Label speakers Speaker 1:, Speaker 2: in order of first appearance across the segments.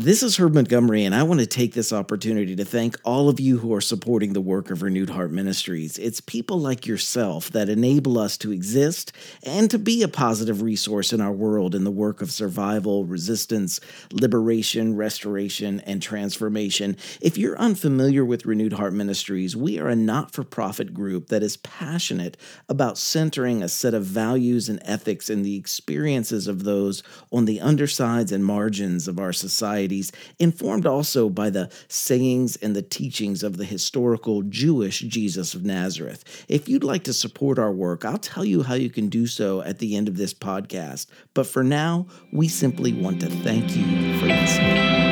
Speaker 1: This is Herb Montgomery, and I want to take this opportunity to thank all of you who are supporting the work of Renewed Heart Ministries. It's people like yourself that enable us to exist and to be a positive resource in our world in the work of survival, resistance, liberation, restoration, and transformation. If you're unfamiliar with Renewed Heart Ministries, we are a not for profit group that is passionate about centering a set of values and ethics in the experiences of those on the undersides and margins of our society societies, informed also by the sayings and the teachings of the historical Jewish Jesus of Nazareth. If you'd like to support our work, I'll tell you how you can do so at the end of this podcast. But for now, we simply want to thank you for listening.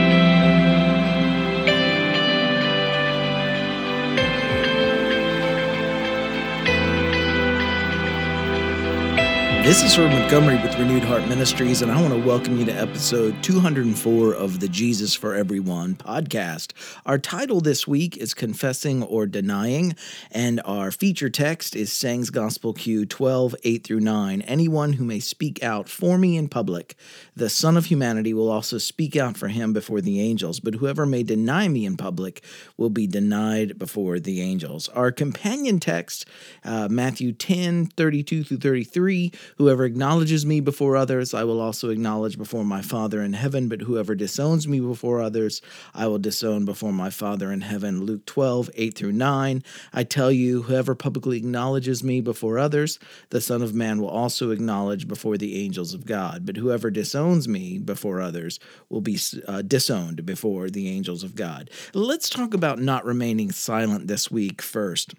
Speaker 1: This is Herb Montgomery with Renewed Heart Ministries, and I want to welcome you to episode 204 of the Jesus for Everyone podcast. Our title this week is Confessing or Denying, and our feature text is Sayings Gospel Q 12, 8 through 9. Anyone who may speak out for me in public, the Son of Humanity will also speak out for him before the angels, but whoever may deny me in public will be denied before the angels. Our companion text, uh, Matthew 10, 32 through 33 Whoever acknowledges me before others, I will also acknowledge before my Father in heaven. But whoever disowns me before others, I will disown before my Father in heaven. Luke 12, 8 through 9. I tell you, whoever publicly acknowledges me before others, the Son of Man will also acknowledge before the angels of God. But whoever disowns me before others will be uh, disowned before the angels of God. Let's talk about not remaining silent this week first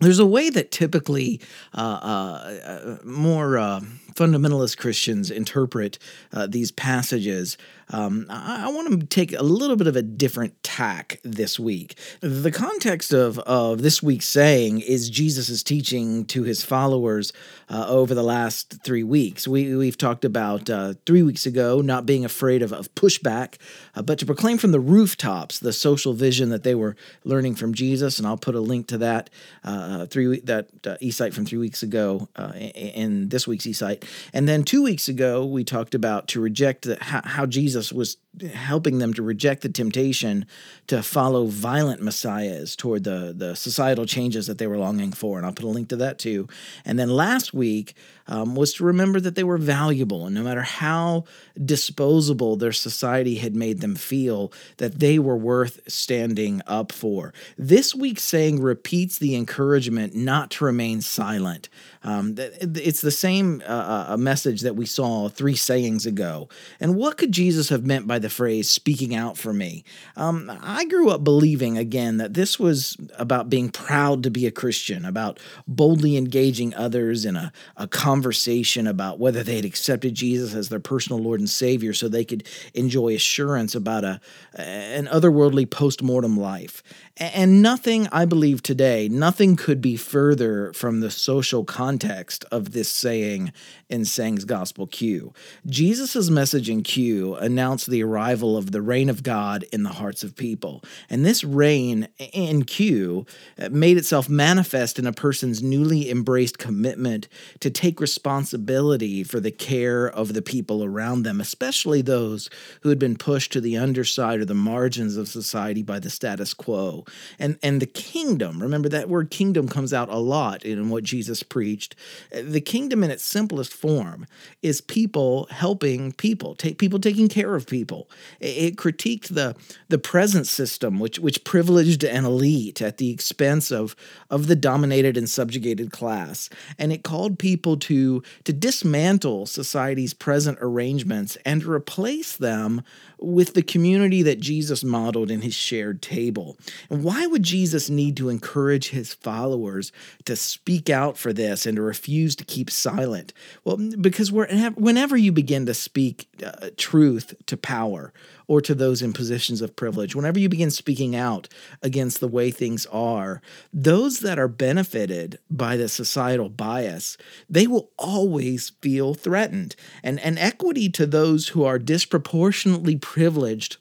Speaker 1: there's a way that typically uh, uh, uh more uh, fundamentalist Christians interpret uh, these passages um, I, I want to take a little bit of a different tack this week. The context of, of this week's saying is Jesus' teaching to his followers uh, over the last three weeks. We, we've talked about uh, three weeks ago not being afraid of, of pushback, uh, but to proclaim from the rooftops the social vision that they were learning from Jesus. And I'll put a link to that uh, three that uh, eSight from three weeks ago in this week's eSight. And then two weeks ago, we talked about to reject the, how, how Jesus Jesus was helping them to reject the temptation to follow violent messiahs toward the, the societal changes that they were longing for. And I'll put a link to that too. And then last week um, was to remember that they were valuable. And no matter how disposable their society had made them feel, that they were worth standing up for. This week's saying repeats the encouragement not to remain silent. Um, it's the same uh, uh message that we saw three sayings ago. And what could Jesus have meant by the phrase speaking out for me? Um, I grew up believing, again, that this was about being proud to be a Christian, about boldly engaging others in a, a conversation about whether they had accepted Jesus as their personal Lord and Savior so they could enjoy assurance about a, an otherworldly post mortem life. And nothing, I believe today, nothing could be further from the social context of this saying in Sayings Gospel Q. Jesus' message in Q announced the arrival of the reign of God in the hearts of people. And this reign in Q uh, made itself manifest in a person's newly embraced commitment to take responsibility for the care of the people around them, especially those who had been pushed to the underside or the margins of society by the status quo. And and the kingdom, remember that word kingdom comes out a lot in what Jesus preached. The kingdom in its simplest form is people helping people, take people taking care of people. It critiqued the the present system which which privileged an elite at the expense of of the dominated and subjugated class. And it called people to to dismantle society's present arrangements and replace them with the community that Jesus modeled in his shared table. And why would Jesus need to encourage his followers to speak out for this and to refuse to keep silent? Well, because whenever you begin to speak uh, truth to power, or to those in positions of privilege. Whenever you begin speaking out against the way things are, those that are benefited by the societal bias, they will always feel threatened. And, and equity to those who are disproportionately privileged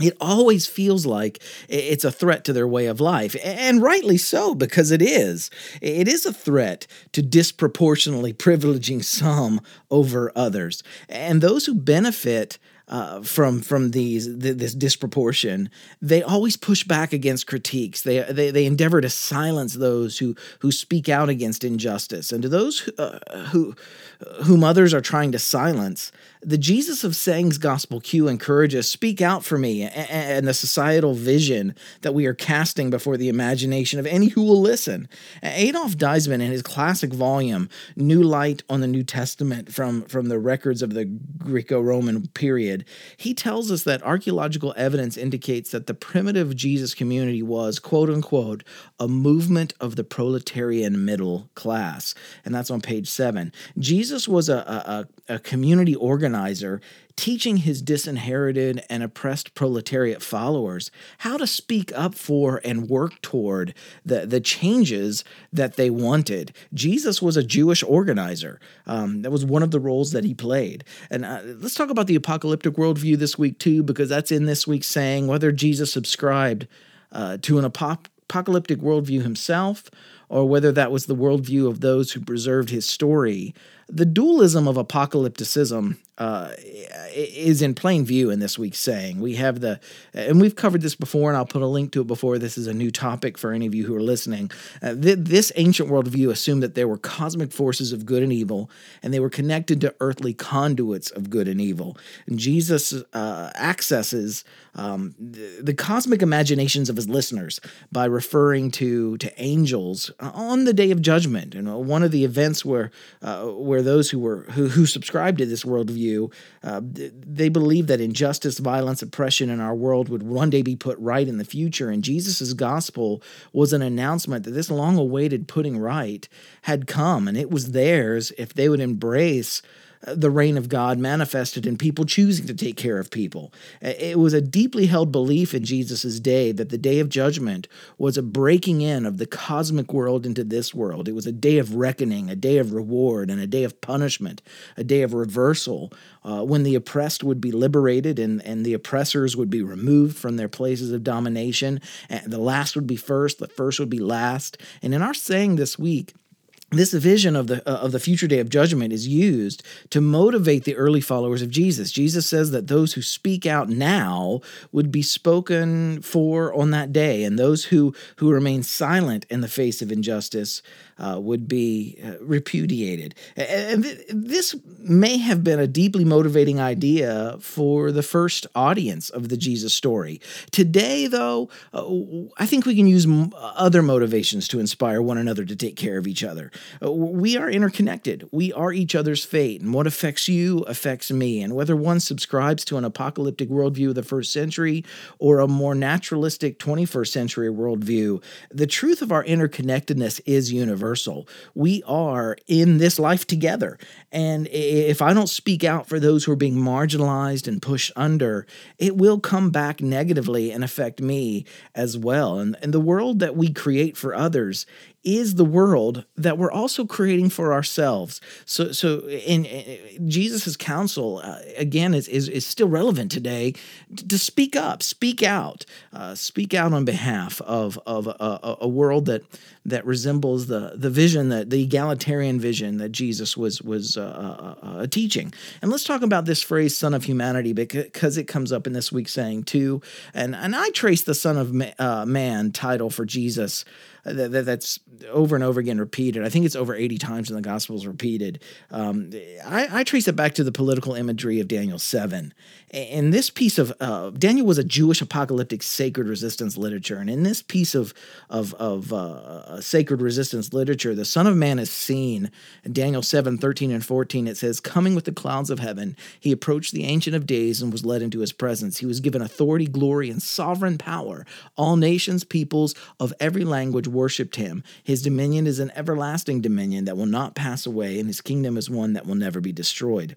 Speaker 1: it always feels like it's a threat to their way of life. And rightly so, because it is. It is a threat to disproportionately privileging some over others. And those who benefit uh, from from these th- this disproportion, they always push back against critiques. They, they they endeavor to silence those who who speak out against injustice, and to those who, uh, who whom others are trying to silence, the Jesus of Sayings Gospel Q encourages speak out for me and the societal vision that we are casting before the imagination of any who will listen. Adolf Deissmann, in his classic volume, New Light on the New Testament from, from the records of the Greco Roman period, he tells us that archaeological evidence indicates that the primitive Jesus community was, quote unquote, a movement of the proletarian middle class. And that's on page seven. Jesus was a, a, a community organizer teaching his disinherited and oppressed proletariat followers how to speak up for and work toward the, the changes that they wanted. Jesus was a Jewish organizer. Um, that was one of the roles that he played. And uh, let's talk about the apocalyptic worldview this week, too, because that's in this week's saying whether Jesus subscribed uh, to an apocalyptic worldview himself or whether that was the worldview of those who preserved his story the dualism of apocalypticism uh, is in plain view in this week's saying. We have the, and we've covered this before, and I'll put a link to it before. This is a new topic for any of you who are listening. Uh, th- this ancient worldview assumed that there were cosmic forces of good and evil, and they were connected to earthly conduits of good and evil. And Jesus uh, accesses um, the, the, cosmic imaginations of his listeners by referring to to angels on the day of judgment. And one of the events where uh, where those who were who, who subscribed to this worldview uh, they believed that injustice, violence, oppression in our world would one day be put right in the future. And Jesus' gospel was an announcement that this long awaited putting right had come, and it was theirs if they would embrace the reign of God manifested in people choosing to take care of people. It was a deeply held belief in Jesus' day that the day of judgment was a breaking in of the cosmic world into this world. It was a day of reckoning, a day of reward, and a day of punishment, a day of reversal, uh, when the oppressed would be liberated and, and the oppressors would be removed from their places of domination. And the last would be first, the first would be last. And in our saying this week, this vision of the uh, of the future day of judgment is used to motivate the early followers of Jesus. Jesus says that those who speak out now would be spoken for on that day, and those who who remain silent in the face of injustice uh, would be uh, repudiated. And th- this may have been a deeply motivating idea for the first audience of the Jesus story. Today, though, uh, I think we can use m- other motivations to inspire one another to take care of each other. Uh, we are interconnected. We are each other's fate, and what affects you affects me. And whether one subscribes to an apocalyptic worldview of the first century or a more naturalistic 21st century worldview, the truth of our interconnectedness is universal. We are in this life together. And if I don't speak out for those who are being marginalized and pushed under, it will come back negatively and affect me as well. And, and the world that we create for others is the world that we're also creating for ourselves. So, so in, in Jesus's counsel uh, again is, is is still relevant today to, speak up, speak out, uh, speak out on behalf of of a, a, world that that resembles the the vision that the egalitarian vision that Jesus was was uh, uh, uh, teaching. And let's talk about this phrase "Son of Humanity" because it comes up in this week's saying too. And and I trace the Son of uh, Man title for Jesus that, that, that's over and over again repeated. I think it's over 80 times in the Gospels repeated. Um, I, I, trace it back to the political imagery of Daniel 7. And this piece of uh, Daniel was a Jewish apocalyptic sacred resistance literature. And in this piece of, of, of uh, Uh, sacred resistance literature, the Son of Man is seen in Daniel 7 13 and 14. It says, Coming with the clouds of heaven, he approached the Ancient of Days and was led into his presence. He was given authority, glory, and sovereign power. All nations, peoples of every language worshiped him. His dominion is an everlasting dominion that will not pass away, and his kingdom is one that will never be destroyed.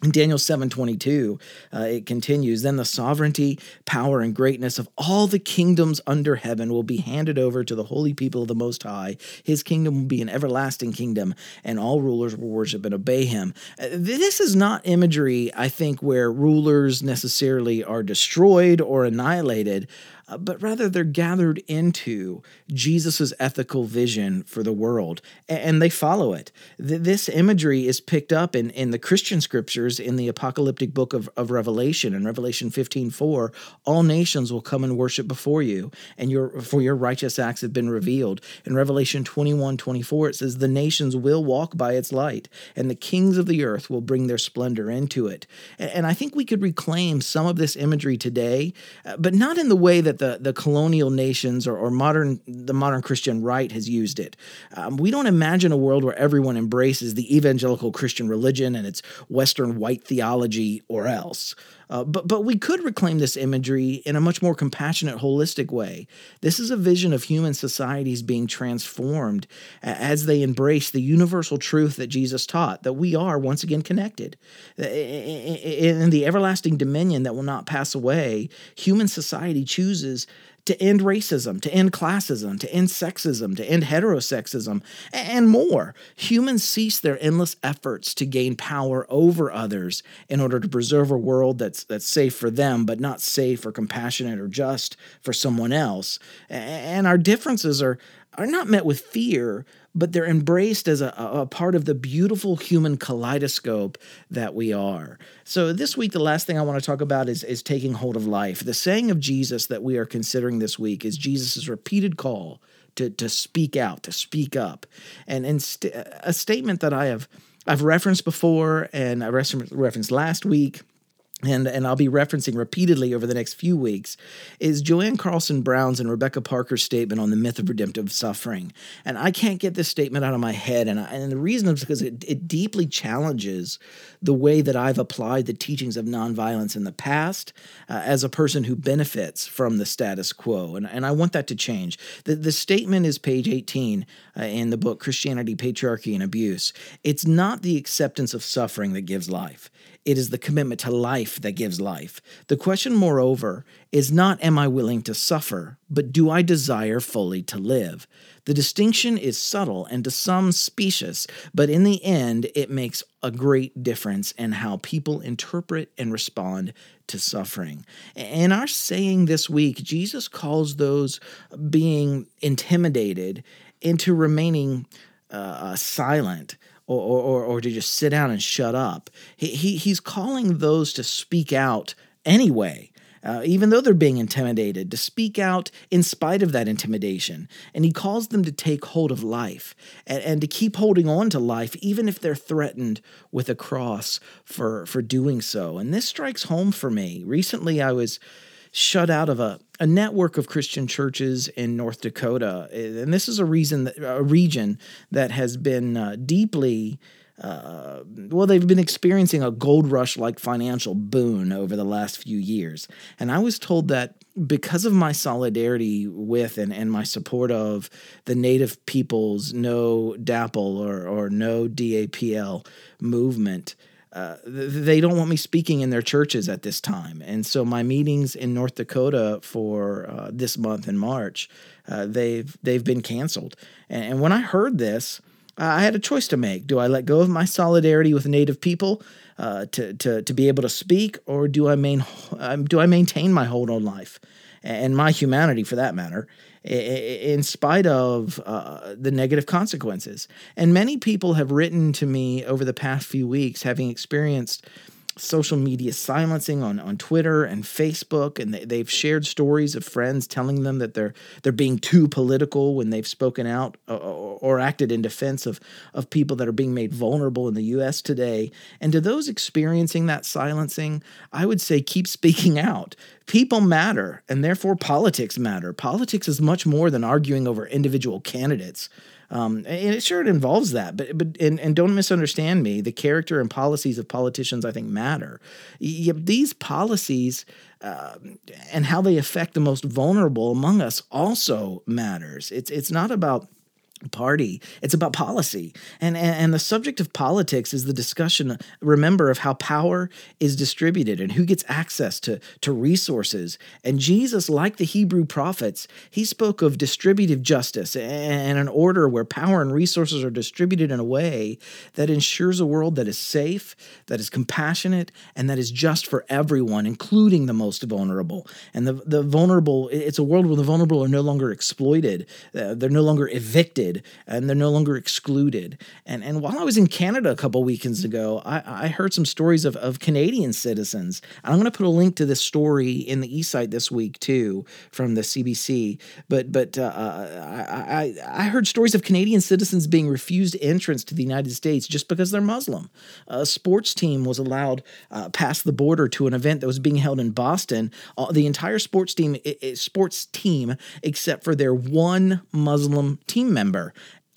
Speaker 1: In Daniel 7:22, uh, it continues, then the sovereignty, power and greatness of all the kingdoms under heaven will be handed over to the holy people of the most high. His kingdom will be an everlasting kingdom and all rulers will worship and obey him. Uh, this is not imagery I think where rulers necessarily are destroyed or annihilated. But rather they're gathered into Jesus' ethical vision for the world and they follow it. This imagery is picked up in, in the Christian scriptures in the apocalyptic book of, of Revelation. In Revelation 15 4, all nations will come and worship before you, and your for your righteous acts have been revealed. In Revelation 21 24, it says, The nations will walk by its light, and the kings of the earth will bring their splendor into it. And I think we could reclaim some of this imagery today, uh, but not in the way the, the colonial nations or, or modern the modern Christian right has used it. Um, we don't imagine a world where everyone embraces the evangelical Christian religion and its Western white theology or else. Uh, but but we could reclaim this imagery in a much more compassionate, holistic way. This is a vision of human societies being transformed as they embrace the universal truth that Jesus taught that we are once again connected. In the everlasting dominion that will not pass away, human society chooses to end racism, to end classism, to end sexism, to end heterosexism, and more. Humans cease their endless efforts to gain power over others in order to preserve a world that's that's safe for them, but not safe or compassionate or just for someone else. And our differences are are not met with fear, but they're embraced as a, a, part of the beautiful human kaleidoscope that we are. So, this week, the last thing I want to talk about is, is taking hold of life. The saying of Jesus that we are considering this week is Jesus' repeated call to, to speak out, to speak up. And, and st- a statement that I have I've referenced before and I referenced last week and, and I'll be referencing repeatedly over the next few weeks, is Joanne Carlson Brown's and Rebecca Parker's statement on the myth of redemptive suffering. And I can't get this statement out of my head. And, I, and the reason is because it, it deeply challenges the way that I've applied the teachings of nonviolence in the past uh, as a person who benefits from the status quo. And, and I want that to change. The, the statement is page 18 uh, in the book Christianity, Patriarchy, and Abuse. It's not the acceptance of suffering that gives life. It is the commitment to life that gives life. The question, moreover, is not am I willing to suffer, but do I desire fully to live? The distinction is subtle and to some specious, but in the end, it makes a great difference in how people interpret and respond to suffering. In our saying this week, Jesus calls those being intimidated into remaining uh, silent or, or, or to just sit down and shut up. He, he, he's calling those to speak out anyway. Uh, even though they're being intimidated, to speak out in spite of that intimidation. And he calls them to take hold of life and, and, to keep holding on to life, even if they're threatened with a cross for, for doing so. And this strikes home for me. Recently, I was shut out of a, a network of Christian churches in North Dakota. And this is a reason that, a region that has been uh, deeply uh, well, they've been experiencing a gold rush like financial boon over the last few years. And I was told that because of my solidarity with and, and my support of the Native peoples No DAPL or, or No DAPL movement, uh, they don't want me speaking in their churches at this time. And so my meetings in North Dakota for uh, this month in March, uh, they've they've been canceled. And, and, when I heard this, I had a choice to make. Do I let go of my solidarity with Native people uh, to, to to be able to speak, or do I main um, do I maintain my hold on life and my humanity for that matter? in spite of uh, the negative consequences. And many people have written to me over the past few weeks, having experienced social media silencing on, on Twitter and Facebook, and they, have shared stories of friends telling them that they're they're being too political when they've spoken out or, or, or acted in defense of of people that are being made vulnerable in the U.S. today. And to those experiencing that silencing, I would say keep speaking out. People matter, and therefore politics matter. Politics is much more than arguing over individual candidates. Um, and it sure it involves that, but but and, and don't misunderstand me. The character and policies of politicians, I think, matter. these policies uh, and how they affect the most vulnerable among us also matters. It's it's not about party. It's about policy. And, and, and the subject of politics is the discussion, remember, of how power is distributed and who gets access to, to resources. And Jesus, like the Hebrew prophets, he spoke of distributive justice and an order where power and resources are distributed in a way that ensures a world that is safe, that is compassionate, and that is just for everyone, including the most vulnerable. And the, the vulnerable, it's a world where the vulnerable are no longer exploited, uh, they're no longer evicted and they're no longer excluded. And and while I was in Canada a couple weekends ago, I, I heard some stories of, of Canadian citizens. I'm going to put a link to this story in the eSight this week too from the CBC. But but uh, I, I, I heard stories of Canadian citizens being refused entrance to the United States just because they're Muslim. A sports team was allowed uh, past the border to an event that was being held in Boston. Uh, the entire sports team, sports team, except for their one Muslim team member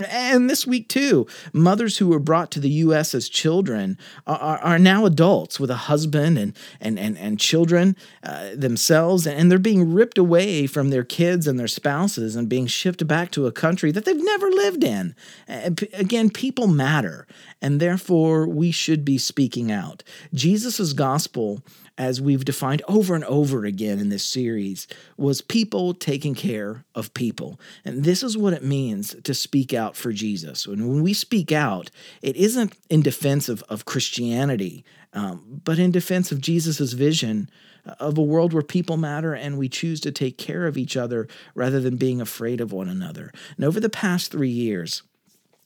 Speaker 1: and this week, too, mothers who were brought to the U.S. as children are, are now adults with a husband and, and, and, and children uh, themselves, and they're being ripped away from their kids and their spouses and being shipped back to a country that they've never lived in. Again, people matter, and therefore we should be speaking out. Jesus' gospel as we've defined over and over again in this series, was people taking care of people. And this is what it means to speak out for Jesus. And when we speak out, it isn't in defense of, of Christianity, um, but in defense of Jesus' vision of a world where people matter and we choose to take care of each other rather than being afraid of one another. And over the past three years,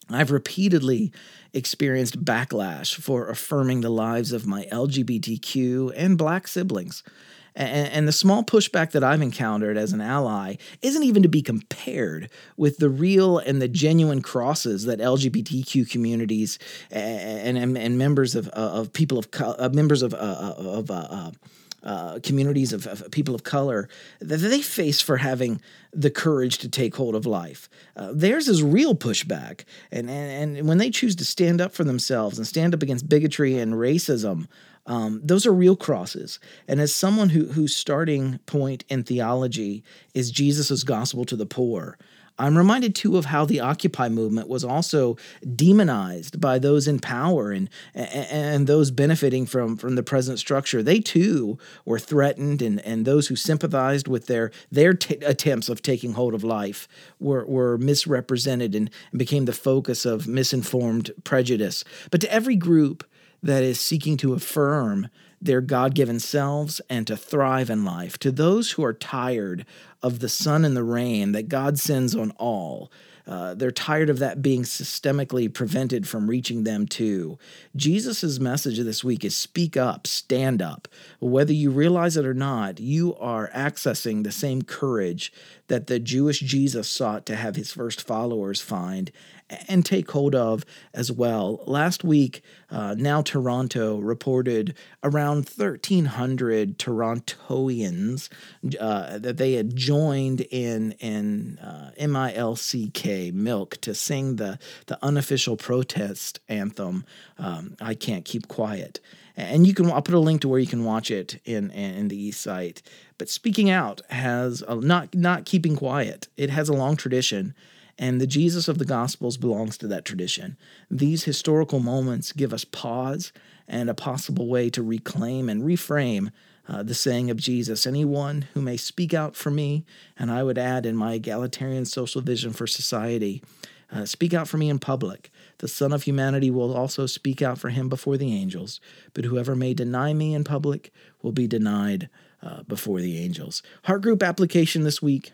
Speaker 1: I've repeatedly experienced backlash for affirming the lives of my LGBTQ and black siblings. And, the small pushback that I've encountered as an ally isn't even to be compared with the real and the genuine crosses that LGBTQ communities and, and, and members of, of people of uh, members of, uh, of uh, uh communities of, of, people of color that they face for having the courage to take hold of life. Uh, theirs is real pushback, and, and and when they choose to stand up for themselves and stand up against bigotry and racism, um, those are real crosses. And as someone who whose starting point in theology is Jesus' gospel to the poor, I'm reminded too of how the Occupy movement was also demonized by those in power and and those benefiting from from the present structure. They too were threatened, and and those who sympathized with their their t- attempts of taking hold of life were were misrepresented and, and became the focus of misinformed prejudice. But to every group that is seeking to affirm their God given selves and to thrive in life. To those who are tired of the sun and the rain that God sends on all, uh, they're tired of that being systemically prevented from reaching them too. Jesus' message this week is speak up, stand up. Whether you realize it or not, you are accessing the same courage that the Jewish Jesus sought to have his first followers find and take hold of as well. Last week, uh, Now Toronto reported around 1,300 Torontoians uh, that they had joined in, in uh, MILCK, Milk, to sing the, the unofficial protest anthem, um, I Can't Keep Quiet and you can I'll put a link to where you can watch it in in the eSight. But speaking out has a, not not keeping quiet. It has a long tradition, and the Jesus of the Gospels belongs to that tradition. These historical moments give us pause and a possible way to reclaim and reframe uh, the saying of Jesus anyone who may speak out for me, and I would add in my egalitarian social vision for society, uh, speak out for me in public. The Son of Humanity will also speak out for him before the angels, but whoever may deny me in public will be denied uh, before the angels. Heart group application this week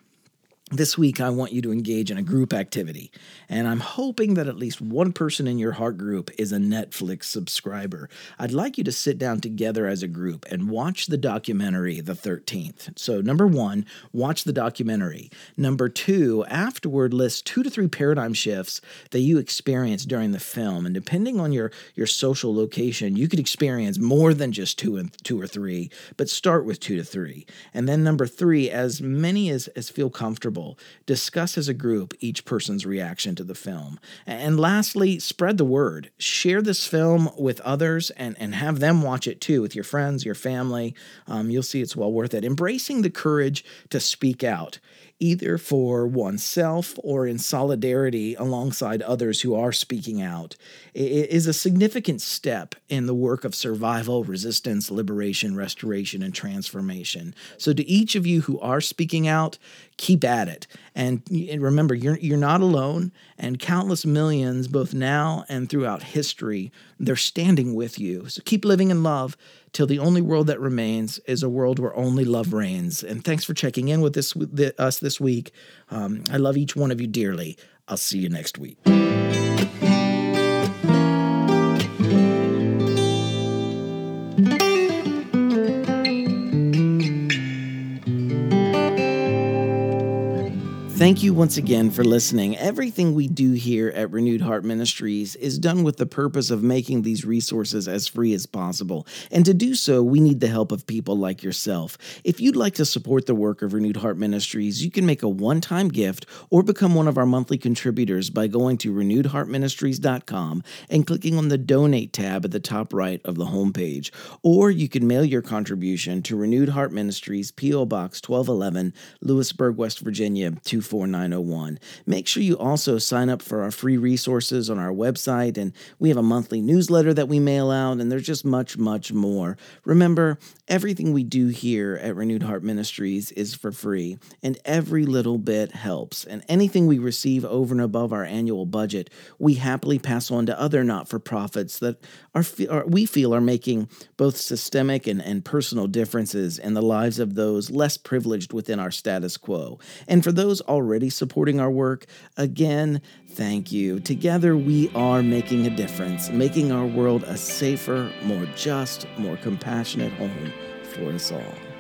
Speaker 1: this week, I want you to engage in a group activity, and I'm hoping that at least one person in your heart group is a Netflix subscriber. I'd like you to sit down together as a group and watch the documentary, The 13th. So, number one, watch the documentary. Number two, afterward, list two to three paradigm shifts that you experienced during the film. And depending on your, your social location, you could experience more than just two and two or three, but start with two to three. And then number three, as many as, as feel comfortable discuss as a group each person's reaction to the film. And lastly, spread the word. Share this film with others and, and have them watch it too with your friends, your family. Um, you'll see it's well worth it. Embracing the courage to speak out either for oneself or in solidarity alongside others who are speaking out, is a significant step in the work of survival, resistance, liberation, restoration, and transformation. So, to each of you who are speaking out, keep at it. And remember, you're, you're not alone, and countless millions, both now and throughout history, they're standing with you. So, keep living in love till the only world that remains is a world where only love reigns. And thanks for checking in with this with us this week. Um, I love each one of you dearly. I'll see you next week. Thank you once again for listening. Everything we do here at Renewed Heart Ministries is done with the purpose of making these resources as free as possible. And to do so, we need the help of people like yourself. If you'd like to support the work of Renewed Heart Ministries, you can make a one time gift or become one of our monthly contributors by going to renewedheartministries.com and clicking on the Donate tab at the top right of the homepage. Or you can mail your contribution to Renewed Heart Ministries, P.O. Box 1211, Lewisburg, West Virginia, 2 4901. Make sure you also sign up for our free resources on our website, and we have a monthly newsletter that we mail out, and there's just much, much more. Remember, everything we do here at Renewed Heart Ministries is for free, and every little bit helps. And anything we receive over and above our annual budget, we happily pass on to other not for profits that are, are, we feel are making both systemic and, and personal differences in the lives of those less privileged within our status quo. And for those already already supporting our work, again, thank you. Together, we are making a difference, making our world a safer, more just, more compassionate home for us all.